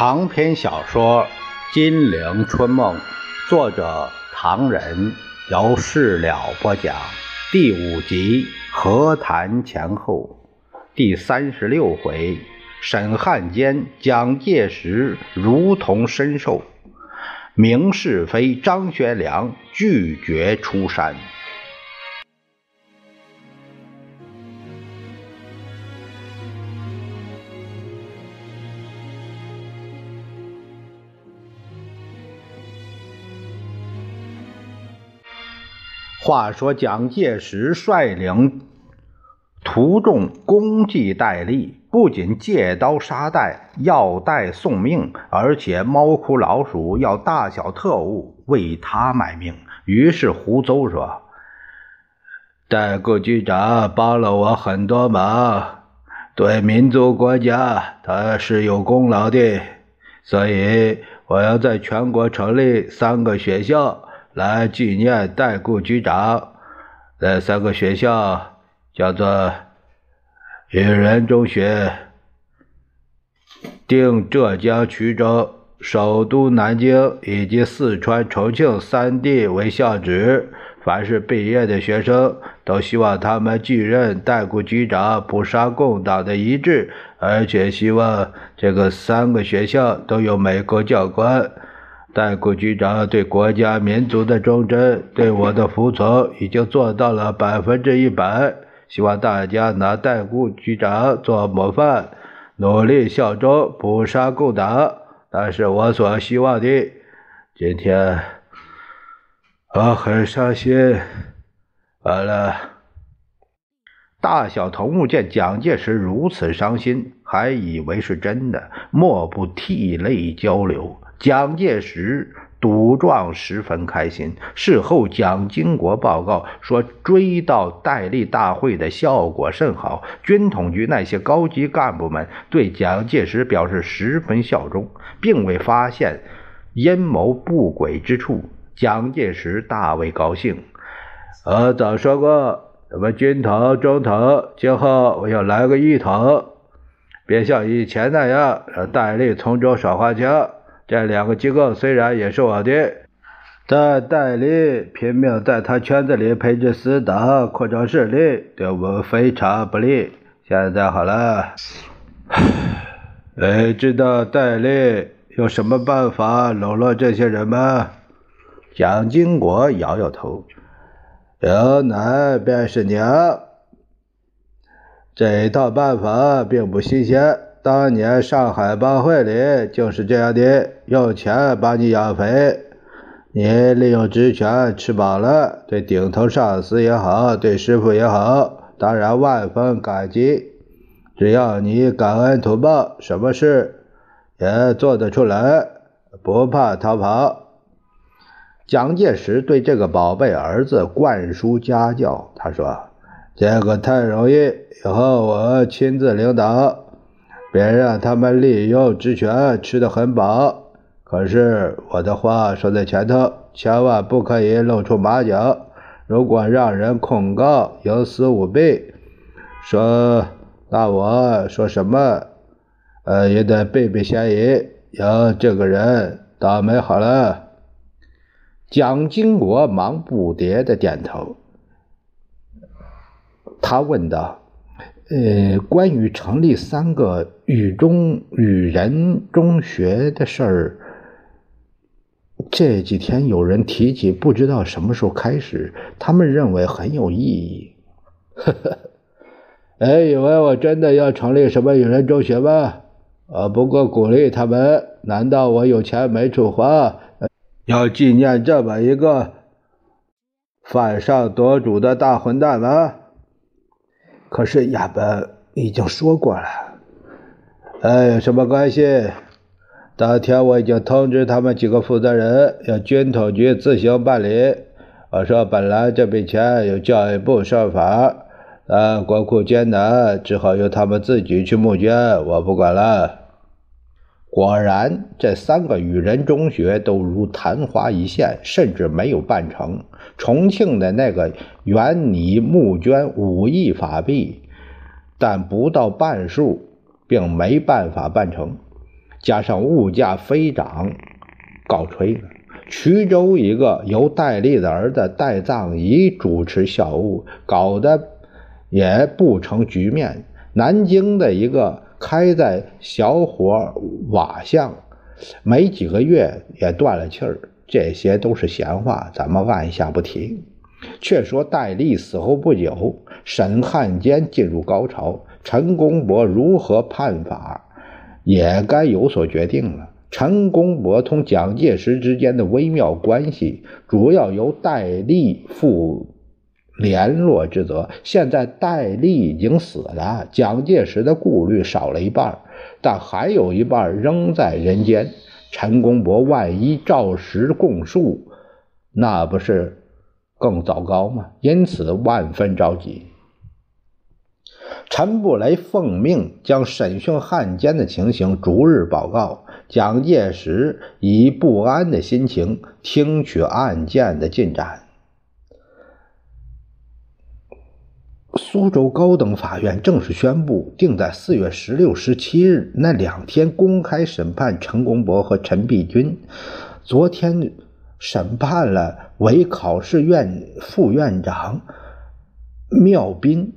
长篇小说《金陵春梦》，作者唐人，由事了播讲。第五集和谈前后，第三十六回，沈汉奸蒋介石如同身受，明是非张学良拒绝出山。话说蒋介石率领徒众攻击戴笠，不仅借刀杀戴，要戴送命，而且猫哭老鼠要大小特务为他卖命。于是胡诌说：“戴顾局长帮了我很多忙，对民族国家他是有功劳的，所以我要在全国成立三个学校。”来纪念代顾局长。那三个学校叫做育人中学，定浙江衢州、首都南京以及四川重庆三地为校址。凡是毕业的学生，都希望他们继任代顾局长，捕杀共党的遗志，而且希望这个三个学校都有美国教官。代顾局长对国家民族的忠贞，对我的服从，已经做到了百分之一百。希望大家拿代顾局长做模范，努力效忠，不杀共党。那是我所希望的。今天我很伤心。完了，大小头目见蒋介石如此伤心，还以为是真的，莫不涕泪交流。蒋介石赌状十分开心。事后，蒋经国报告说，追悼戴笠大会的效果甚好，军统局那些高级干部们对蒋介石表示十分效忠，并未发现阴谋不轨之处。蒋介石大为高兴。我早说过，什么军统、中统，今后我要来个一统，别像以前那样让戴笠从中耍花枪。这两个机构虽然也是我的，但戴笠拼命在他圈子里培植死党、扩张势力，对我们非常不利。现在好了，哎，知道戴笠有什么办法笼络这些人吗？蒋经国摇摇头，有奶便是娘。这一套办法并不新鲜。当年上海帮会里就是这样的，用钱把你养肥，你利用职权吃饱了，对顶头上司也好，对师傅也好，当然万分感激。只要你感恩图报，什么事也做得出来，不怕逃跑。蒋介石对这个宝贝儿子灌输家教，他说：“这个太容易，以后我亲自领导。”别让他们利用职权吃得很饱。可是我的话说在前头，千万不可以露出马脚。如果让人控告有死无备，说那我说什么，呃，也得避避嫌疑。要这个人倒霉好了。蒋经国忙不迭的点头。他问道。呃，关于成立三个语中语人中学的事儿，这几天有人提起，不知道什么时候开始。他们认为很有意义。呵呵，哎，以为我真的要成立什么语人中学吗？啊，不过鼓励他们。难道我有钱没处花，要纪念这么一个反上夺主的大混蛋吗？可是亚本已经说过了，哎，有什么关系？当天我已经通知他们几个负责人，要军统局自行办理。我说，本来这笔钱由教育部设法，但国库艰难，只好由他们自己去募捐，我不管了。果然，这三个与人中学都如昙花一现，甚至没有办成。重庆的那个原拟募捐五亿法币，但不到半数，并没办法办成。加上物价飞涨，告吹了。衢州一个由戴笠的儿子戴藏仪主持校务，搞得也不成局面。南京的一个开在小火瓦巷，没几个月也断了气儿。这些都是闲话，咱们按下不提。却说戴笠死后不久，审汉奸进入高潮，陈公博如何判法，也该有所决定了。陈公博同蒋介石之间的微妙关系，主要由戴笠负联络之责。现在戴笠已经死了，蒋介石的顾虑少了一半，但还有一半仍在人间。陈公博万一照实供述，那不是更糟糕吗？因此万分着急。陈布雷奉命将审讯汉奸的情形逐日报告。蒋介石以不安的心情听取案件的进展。苏州高等法院正式宣布，定在四月十六、十七日那两天公开审判陈公博和陈璧君。昨天审判了伪考试院副院长缪斌。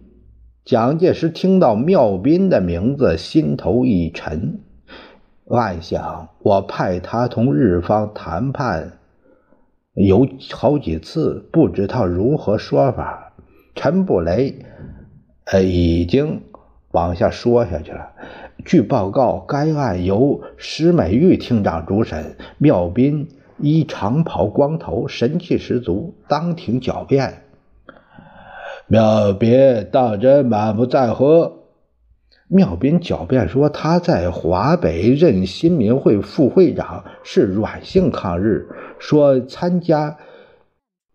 蒋介石听到缪斌的名字，心头一沉。暗想：我派他同日方谈判，有好几次，不知他如何说法。陈布雷，呃，已经往下说下去了。据报告，该案由施美玉厅长主审。缪斌衣长袍光头，神气十足，当庭狡辩。缪斌当真满不在乎？缪斌狡辩说，他在华北任新民会副会长，是软性抗日，说参加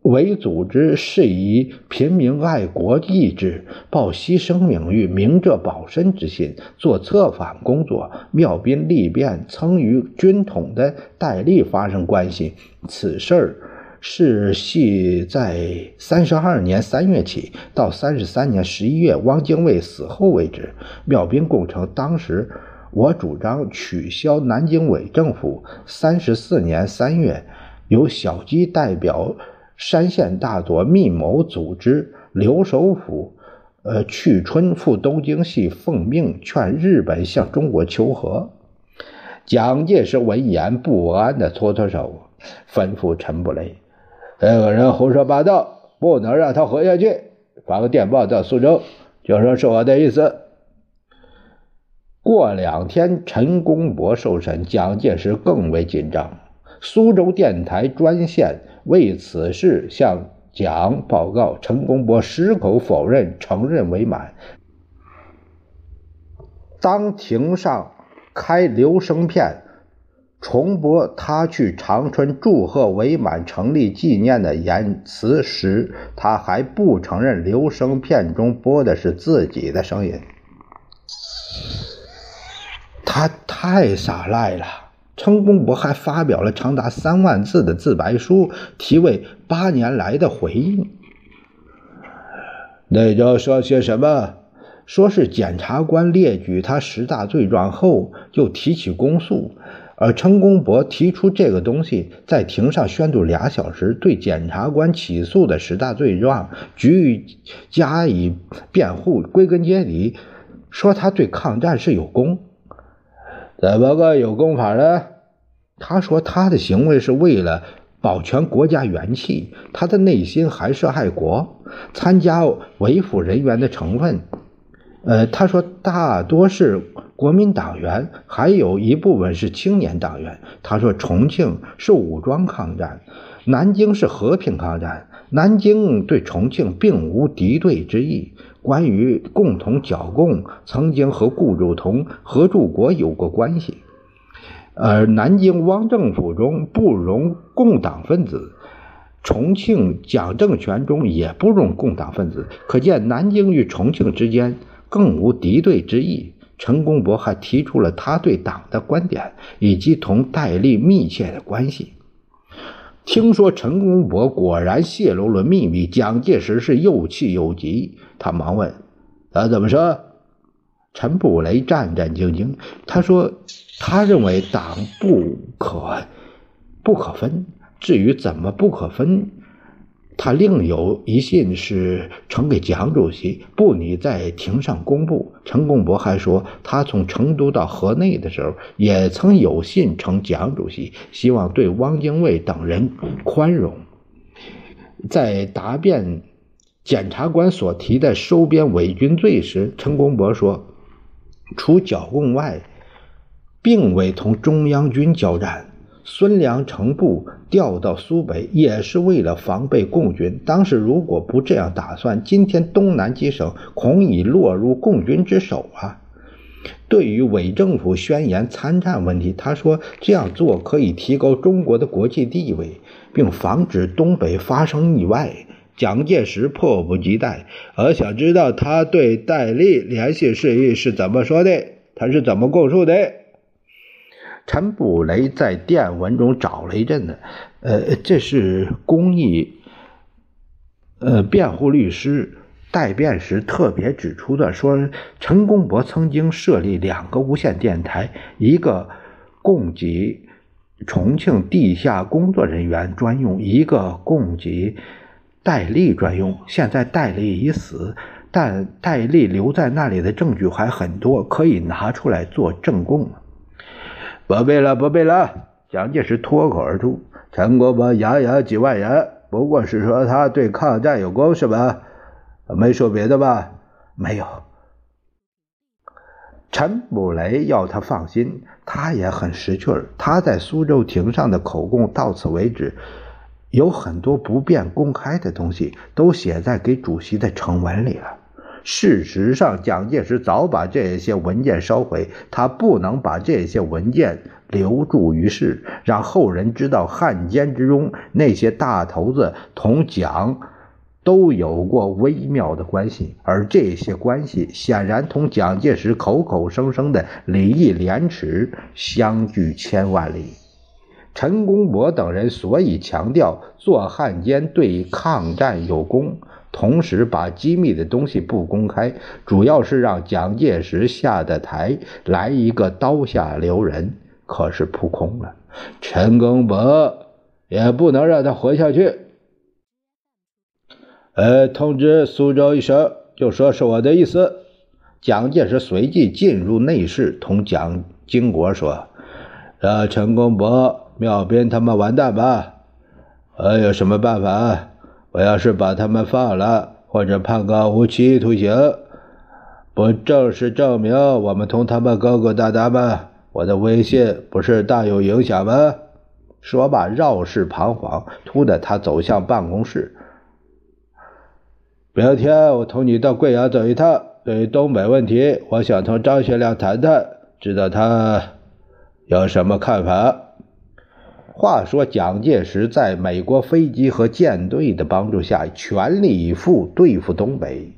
伪组织是以平民爱国意志，报牺牲名誉、明哲保身之心，做策反工作。缪斌力辩，曾与军统的戴笠发生关系，此事儿。是系在三十二年三月起到三十三年十一月汪精卫死后为止。妙兵共称，当时我主张取消南京伪政府。三十四年三月，由小鸡代表山县大佐密谋组织刘守府、呃去春赴东京系奉命劝日本向中国求和。蒋介石闻言不安地搓搓手，吩咐陈布雷。这个人胡说八道，不能让他活下去。发个电报到苏州，就说是我的意思。过两天，陈公博受审，蒋介石更为紧张。苏州电台专线为此事向蒋报告，陈公博矢口否认，承认伪满。当庭上开留声片。重播他去长春祝贺伪满成立纪念的言辞时，他还不承认留声片中播的是自己的声音。他太耍赖了。陈公博还发表了长达三万字的自白书，题为《八年来的回忆》。那就说些什么？说是检察官列举他十大罪状后，就提起公诉。而陈公博提出这个东西，在庭上宣读俩小时，对检察官起诉的十大罪状予加以辩护。归根结底，说他对抗战是有功。怎么个有功法呢？他说他的行为是为了保全国家元气，他的内心还是爱国。参加维抚人员的成分，呃，他说大多是。国民党员还有一部分是青年党员。他说：“重庆是武装抗战，南京是和平抗战。南京对重庆并无敌对之意。关于共同剿共，曾经和顾祝同、何柱国有过关系。而南京汪政府中不容共党分子，重庆蒋政权中也不容共党分子。可见南京与重庆之间更无敌对之意。”陈公博还提出了他对党的观点，以及同戴笠密切的关系。听说陈公博果然泄露了秘密，蒋介石是又气又急，他忙问：“他怎么说？”陈布雷战战兢兢，他说：“他认为党不可不可分。至于怎么不可分，他另有一信是呈给蒋主席，不拟在庭上公布。陈公博还说，他从成都到河内的时候，也曾有信呈蒋主席，希望对汪精卫等人宽容。在答辩检察官所提的收编伪军罪时，陈公博说，除剿共外，并未同中央军交战。孙良成部调到苏北，也是为了防备共军。当时如果不这样打算，今天东南几省恐已落入共军之手啊！对于伪政府宣言参战问题，他说这样做可以提高中国的国际地位，并防止东北发生意外。蒋介石迫不及待，而想知道他对戴笠联系事宜是怎么说的，他是怎么供述的。陈布雷在电文中找了一阵子，呃，这是公益，呃，辩护律师代辩时特别指出的，说陈公博曾经设立两个无线电台，一个供给重庆地下工作人员专用，一个供给戴笠专用。现在戴笠已死，但戴笠留在那里的证据还很多，可以拿出来做证供。不必了，不必了。蒋介石脱口而出：“陈国博养养几万人，不过是说他对抗战有功，是吧？没说别的吧？没有。”陈布雷要他放心，他也很识趣儿。他在苏州庭上的口供到此为止，有很多不便公开的东西，都写在给主席的呈文里了。事实上，蒋介石早把这些文件烧毁，他不能把这些文件留住于世，让后人知道汉奸之中那些大头子同蒋都有过微妙的关系，而这些关系显然同蒋介石口口声声的礼义廉耻相距千万里。陈公博等人所以强调做汉奸对抗战有功。同时把机密的东西不公开，主要是让蒋介石下的台来一个刀下留人，可是扑空了。陈公博也不能让他活下去。呃，通知苏州一声，就说是我的意思。蒋介石随即进入内室，同蒋经国说：“让陈公博、妙斌他们完蛋吧。呃，有什么办法？”我要是把他们放了，或者判个无期徒刑，不正是证明我们同他们勾勾搭搭吗？我的威信不是大有影响吗？说罢，绕势彷徨，突的他走向办公室。明天我同你到贵阳走一趟，对于东北问题，我想同张学良谈谈，知道他有什么看法。话说，蒋介石在美国飞机和舰队的帮助下，全力以赴对付东北，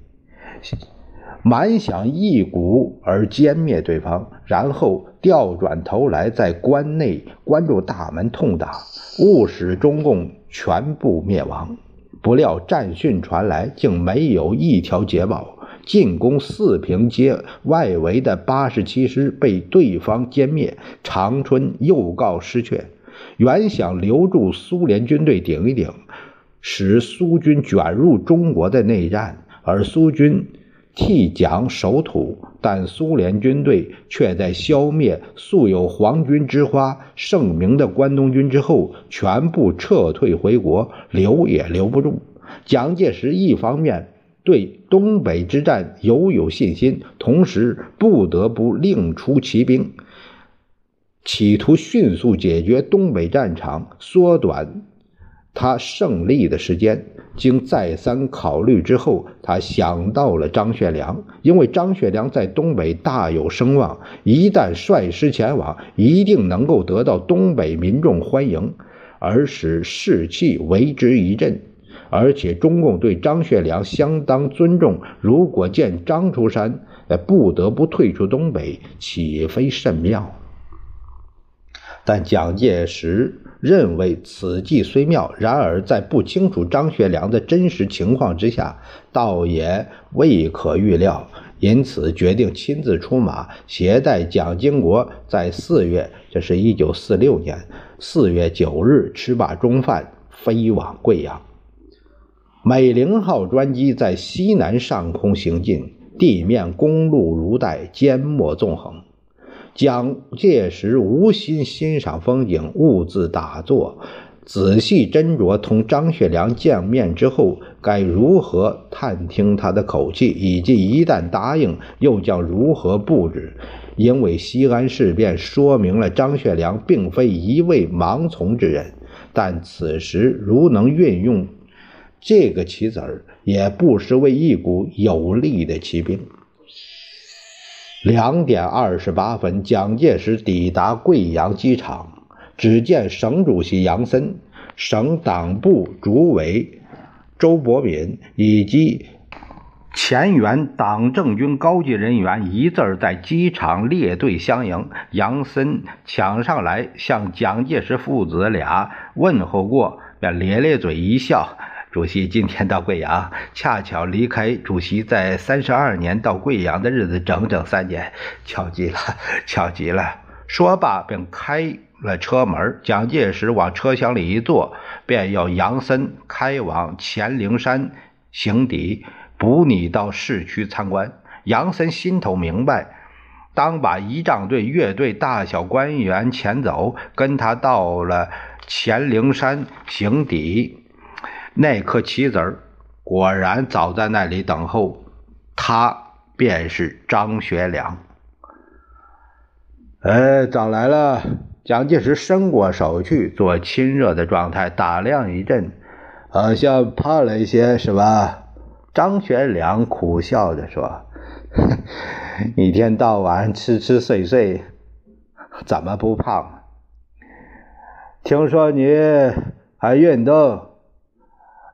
满想一鼓而歼灭对方，然后调转头来在关内关住大门，痛打，务使中共全部灭亡。不料战讯传来，竟没有一条捷报。进攻四平街外围的八十七师被对方歼灭，长春又告失却。原想留住苏联军队顶一顶，使苏军卷入中国的内战，而苏军替蒋守土，但苏联军队却在消灭素有“皇军之花”盛名的关东军之后，全部撤退回国，留也留不住。蒋介石一方面对东北之战犹有信心，同时不得不另出奇兵。企图迅速解决东北战场，缩短他胜利的时间。经再三考虑之后，他想到了张学良，因为张学良在东北大有声望，一旦率师前往，一定能够得到东北民众欢迎，而使士气为之一振。而且中共对张学良相当尊重，如果见张出山不得不退出东北，岂非甚妙？但蒋介石认为此计虽妙，然而在不清楚张学良的真实情况之下，倒也未可预料。因此决定亲自出马，携带蒋经国，在四月，这是一九四六年四月九日吃罢中饭，飞往贵阳。美龄号专机在西南上空行进，地面公路如带，缄默纵横。蒋介石无心欣赏风景，兀自打坐。仔细斟酌同张学良见面之后该如何探听他的口气，以及一旦答应又将如何布置。因为西安事变说明了张学良并非一味盲从之人，但此时如能运用这个棋子儿，也不失为一股有力的骑兵。两点二十八分，蒋介石抵达贵阳机场。只见省主席杨森、省党部主委周伯敏以及前原党政军高级人员一字在机场列队相迎。杨森抢上来向蒋介石父子俩问候过，便咧咧嘴一笑：“主席今天到贵阳，恰巧离开主席在三十二年到贵阳的日子整整三年，巧极了，巧极了。”说罢便开。了车门，蒋介石往车厢里一坐，便要杨森开往乾陵山行邸，补你到市区参观。杨森心头明白，当把仪仗队、乐队大小官员遣走，跟他到了乾陵山行邸，那颗棋子儿果然早在那里等候，他便是张学良。哎，早来了。蒋介石伸过手去做亲热的状态，打量一阵，好像胖了一些，是吧？张学良苦笑着说：“ 一天到晚吃吃睡睡，怎么不胖？听说你还运动，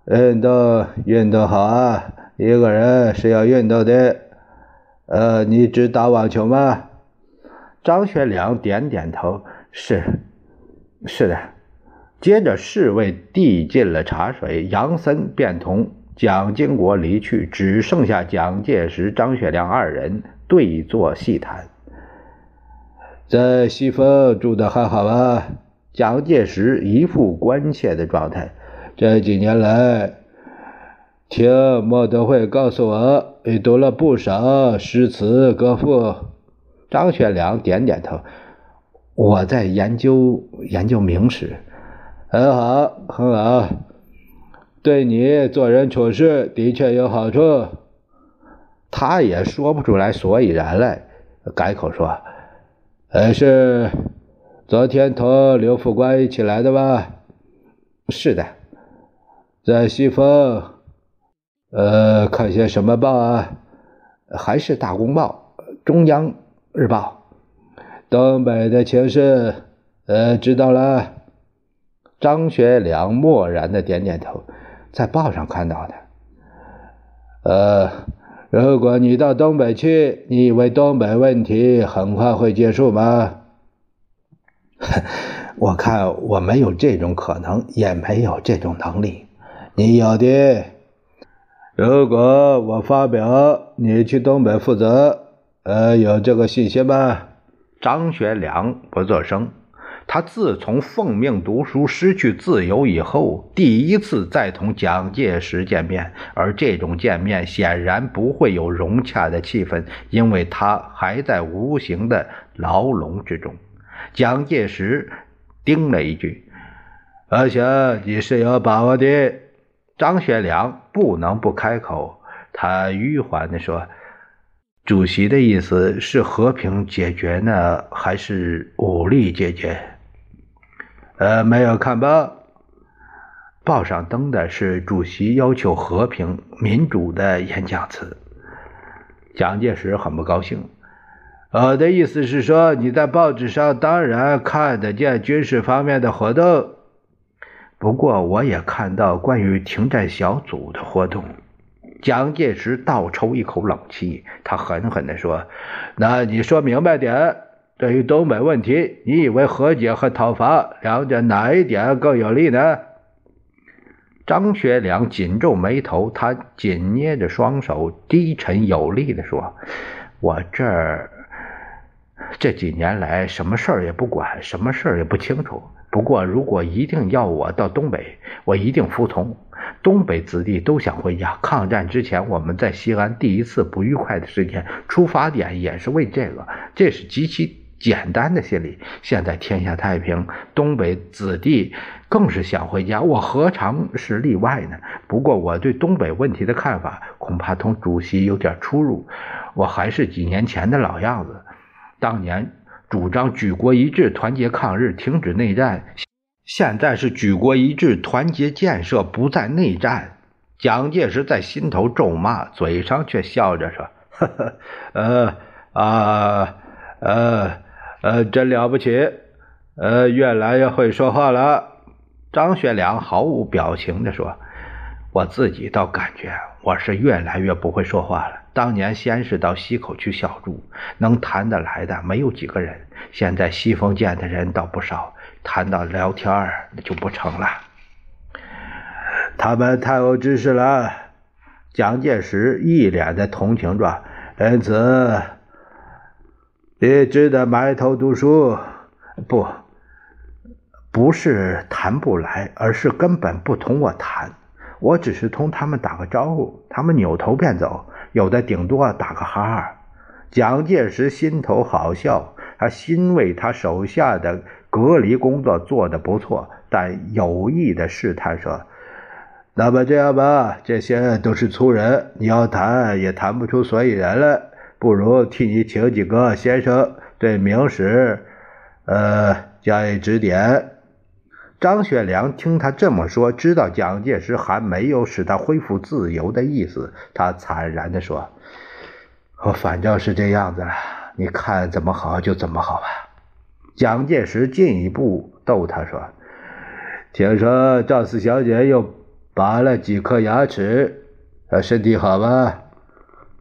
运动运动好啊！一个人是要运动的。呃，你只打网球吗？”张学良点点头。是，是的。接着侍卫递进了茶水，杨森便同蒋经国离去，只剩下蒋介石、张学良二人对坐细谈。在西峰住的还好吧？蒋介石一副关切的状态。这几年来，听莫德惠告诉我，你读了不少诗词歌赋。张学良点点头。我在研究研究明史，很好，很好，对你做人处事的确有好处。他也说不出来所以然来，改口说：“呃，是昨天同刘副官一起来的吧？”“是的，在西风，呃，看些什么报啊？还是《大公报》《中央日报》。”东北的情势，呃，知道了。张学良默然的点点头，在报上看到的。呃，如果你到东北去，你以为东北问题很快会结束吗？我看我没有这种可能，也没有这种能力。你有的。如果我发表你去东北负责，呃，有这个信心吗？张学良不作声。他自从奉命读书、失去自由以后，第一次再同蒋介石见面，而这种见面显然不会有融洽的气氛，因为他还在无形的牢笼之中。蒋介石叮了一句：“阿祥，你是有把握的。”张学良不能不开口，他迂缓地说。主席的意思是和平解决呢，还是武力解决？呃，没有看报，报上登的是主席要求和平民主的演讲词。蒋介石很不高兴。我的意思是说，你在报纸上当然看得见军事方面的活动，不过我也看到关于停战小组的活动。蒋介石倒抽一口冷气，他狠狠地说：“那你说明白点，对于东北问题，你以为和解和讨伐两者哪一点更有利呢？”张学良紧皱眉头，他紧捏着双手，低沉有力地说：“我这儿这几年来，什么事儿也不管，什么事儿也不清楚。不过，如果一定要我到东北，我一定服从。东北子弟都想回家。抗战之前，我们在西安第一次不愉快的事件，出发点也是为这个，这是极其。”简单的心理，现在天下太平，东北子弟更是想回家，我何尝是例外呢？不过我对东北问题的看法恐怕同主席有点出入，我还是几年前的老样子。当年主张举国一致团结抗日，停止内战，现在是举国一致团结建设，不再内战。蒋介石在心头咒骂，嘴上却笑着说：“呵 呵，呃啊呃。”呃，真了不起，呃，越来越会说话了。张学良毫无表情地说：“我自己倒感觉我是越来越不会说话了。当年先是到西口去小住，能谈得来的没有几个人。现在西风见的人倒不少，谈到聊天儿就不成了。他们太有知识了。”蒋介石一脸的同情状，因此。你只得埋头读书，不，不是谈不来，而是根本不同我谈。我只是同他们打个招呼，他们扭头便走，有的顶多打个哈哈。蒋介石心头好笑，他欣慰他手下的隔离工作做得不错，但有意的试探说：“那么这样吧，这些都是粗人，你要谈也谈不出所以然来。”不如替你请几个先生对明史，呃，加以指点。张学良听他这么说，知道蒋介石还没有使他恢复自由的意思，他惨然地说：“我反正是这样子了，你看怎么好就怎么好吧。”蒋介石进一步逗他说：“听说赵四小姐又拔了几颗牙齿，她身体好吗？”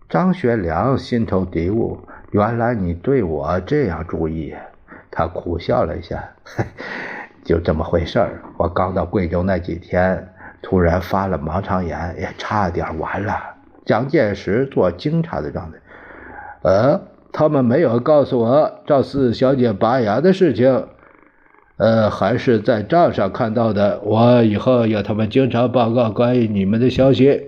张学良心头嘀咕：“原来你对我这样注意。”他苦笑了一下：“ 就这么回事儿。我刚到贵州那几天，突然发了盲肠炎，也差点完了。”蒋介石做惊诧的状态：“呃，他们没有告诉我赵四小姐拔牙的事情，呃，还是在账上看到的。我以后要他们经常报告关于你们的消息。”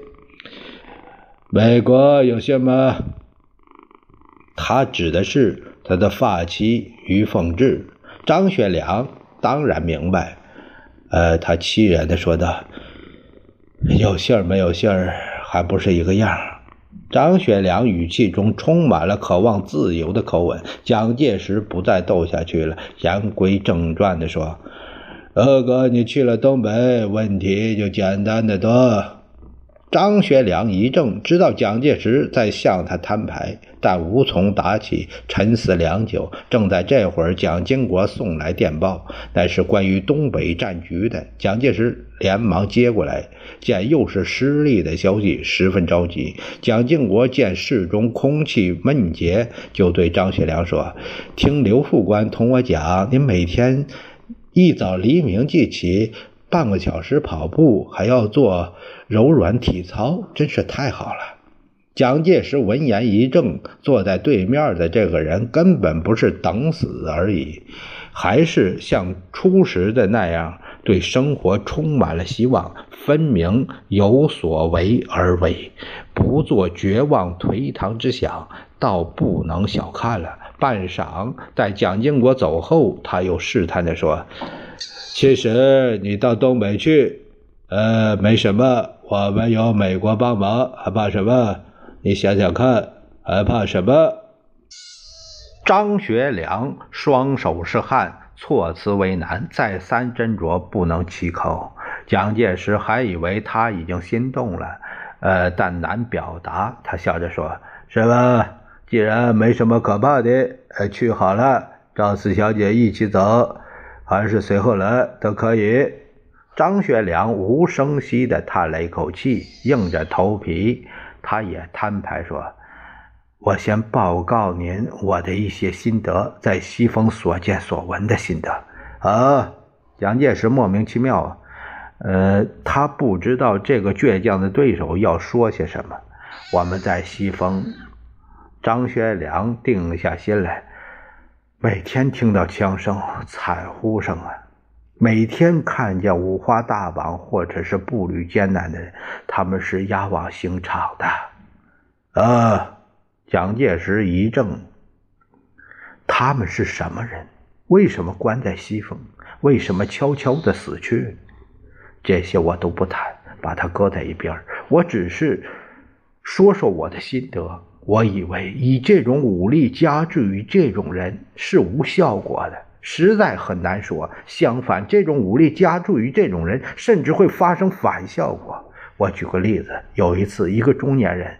美国有些吗？他指的是他的发妻于凤至。张学良当然明白，呃，他凄然的说道：“有信儿没有信儿，还不是一个样。”张学良语气中充满了渴望自由的口吻。蒋介石不再斗下去了，言归正传的说：“二哥，你去了东北，问题就简单的多。”张学良一怔，知道蒋介石在向他摊牌，但无从打起，沉思良久。正在这会儿，蒋经国送来电报，乃是关于东北战局的。蒋介石连忙接过来，见又是失利的消息，十分着急。蒋经国见室中空气闷结，就对张学良说：“听刘副官同我讲，您每天一早黎明即起。”半个小时跑步，还要做柔软体操，真是太好了。蒋介石闻言一怔，坐在对面的这个人根本不是等死而已，还是像初时的那样，对生活充满了希望，分明有所为而为，不做绝望颓唐之想，倒不能小看了。半晌，待蒋经国走后，他又试探地说。其实你到东北去，呃，没什么，我们有美国帮忙，还怕什么？你想想看，还怕什么？张学良双手是汗，措辞为难，再三斟酌，不能启口。蒋介石还以为他已经心动了，呃，但难表达。他笑着说：“是吧？既然没什么可怕的，呃，去好了，赵四小姐一起走。”还是随后来都可以。张学良无声息地叹了一口气，硬着头皮，他也摊牌说：“我先报告您我的一些心得，在西风所见所闻的心得。”啊，蒋介石莫名其妙，呃，他不知道这个倔强的对手要说些什么。我们在西风，张学良定下心来，每天听到枪声、惨呼声啊，每天看见五花大绑或者是步履艰难的人，他们是押往刑场的。啊，蒋介石一怔，他们是什么人？为什么关在西风？为什么悄悄的死去？这些我都不谈，把它搁在一边我只是说说我的心得。我以为以这种武力加注于这种人是无效果的，实在很难说。相反，这种武力加注于这种人，甚至会发生反效果。我举个例子，有一次，一个中年人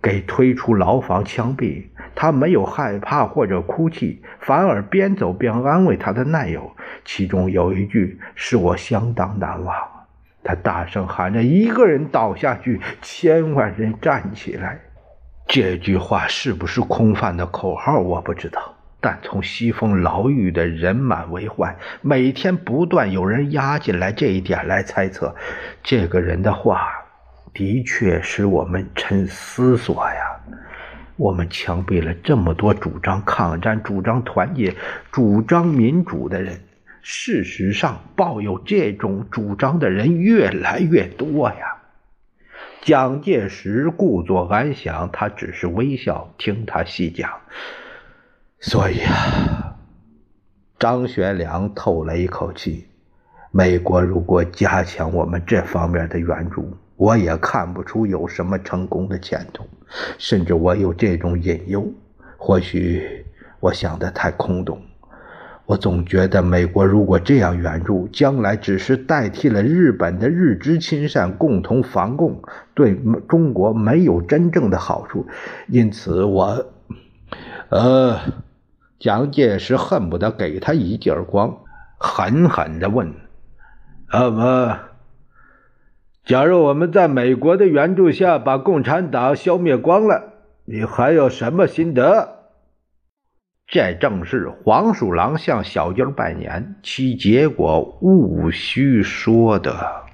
给推出牢房枪毙，他没有害怕或者哭泣，反而边走边安慰他的难友。其中有一句使我相当难忘，他大声喊着：“一个人倒下去，千万人站起来。”这句话是不是空泛的口号，我不知道。但从西风牢狱的人满为患，每天不断有人押进来这一点来猜测，这个人的话的确使我们沉思索呀。我们枪毙了这么多主张抗战、主张团结、主张民主的人。事实上，抱有这种主张的人越来越多呀。蒋介石故作安详，他只是微笑听他细讲。所以啊，张学良透了一口气：美国如果加强我们这方面的援助，我也看不出有什么成功的前途。甚至我有这种隐忧，或许我想的太空洞。我总觉得，美国如果这样援助，将来只是代替了日本的日之亲善，共同防共，对中国没有真正的好处。因此，我，呃，蒋介石恨不得给他一记耳光，狠狠地问：“那么，假如我们在美国的援助下把共产党消灭光了，你还有什么心得？”这正是黄鼠狼向小鸡拜年，其结果毋须说的。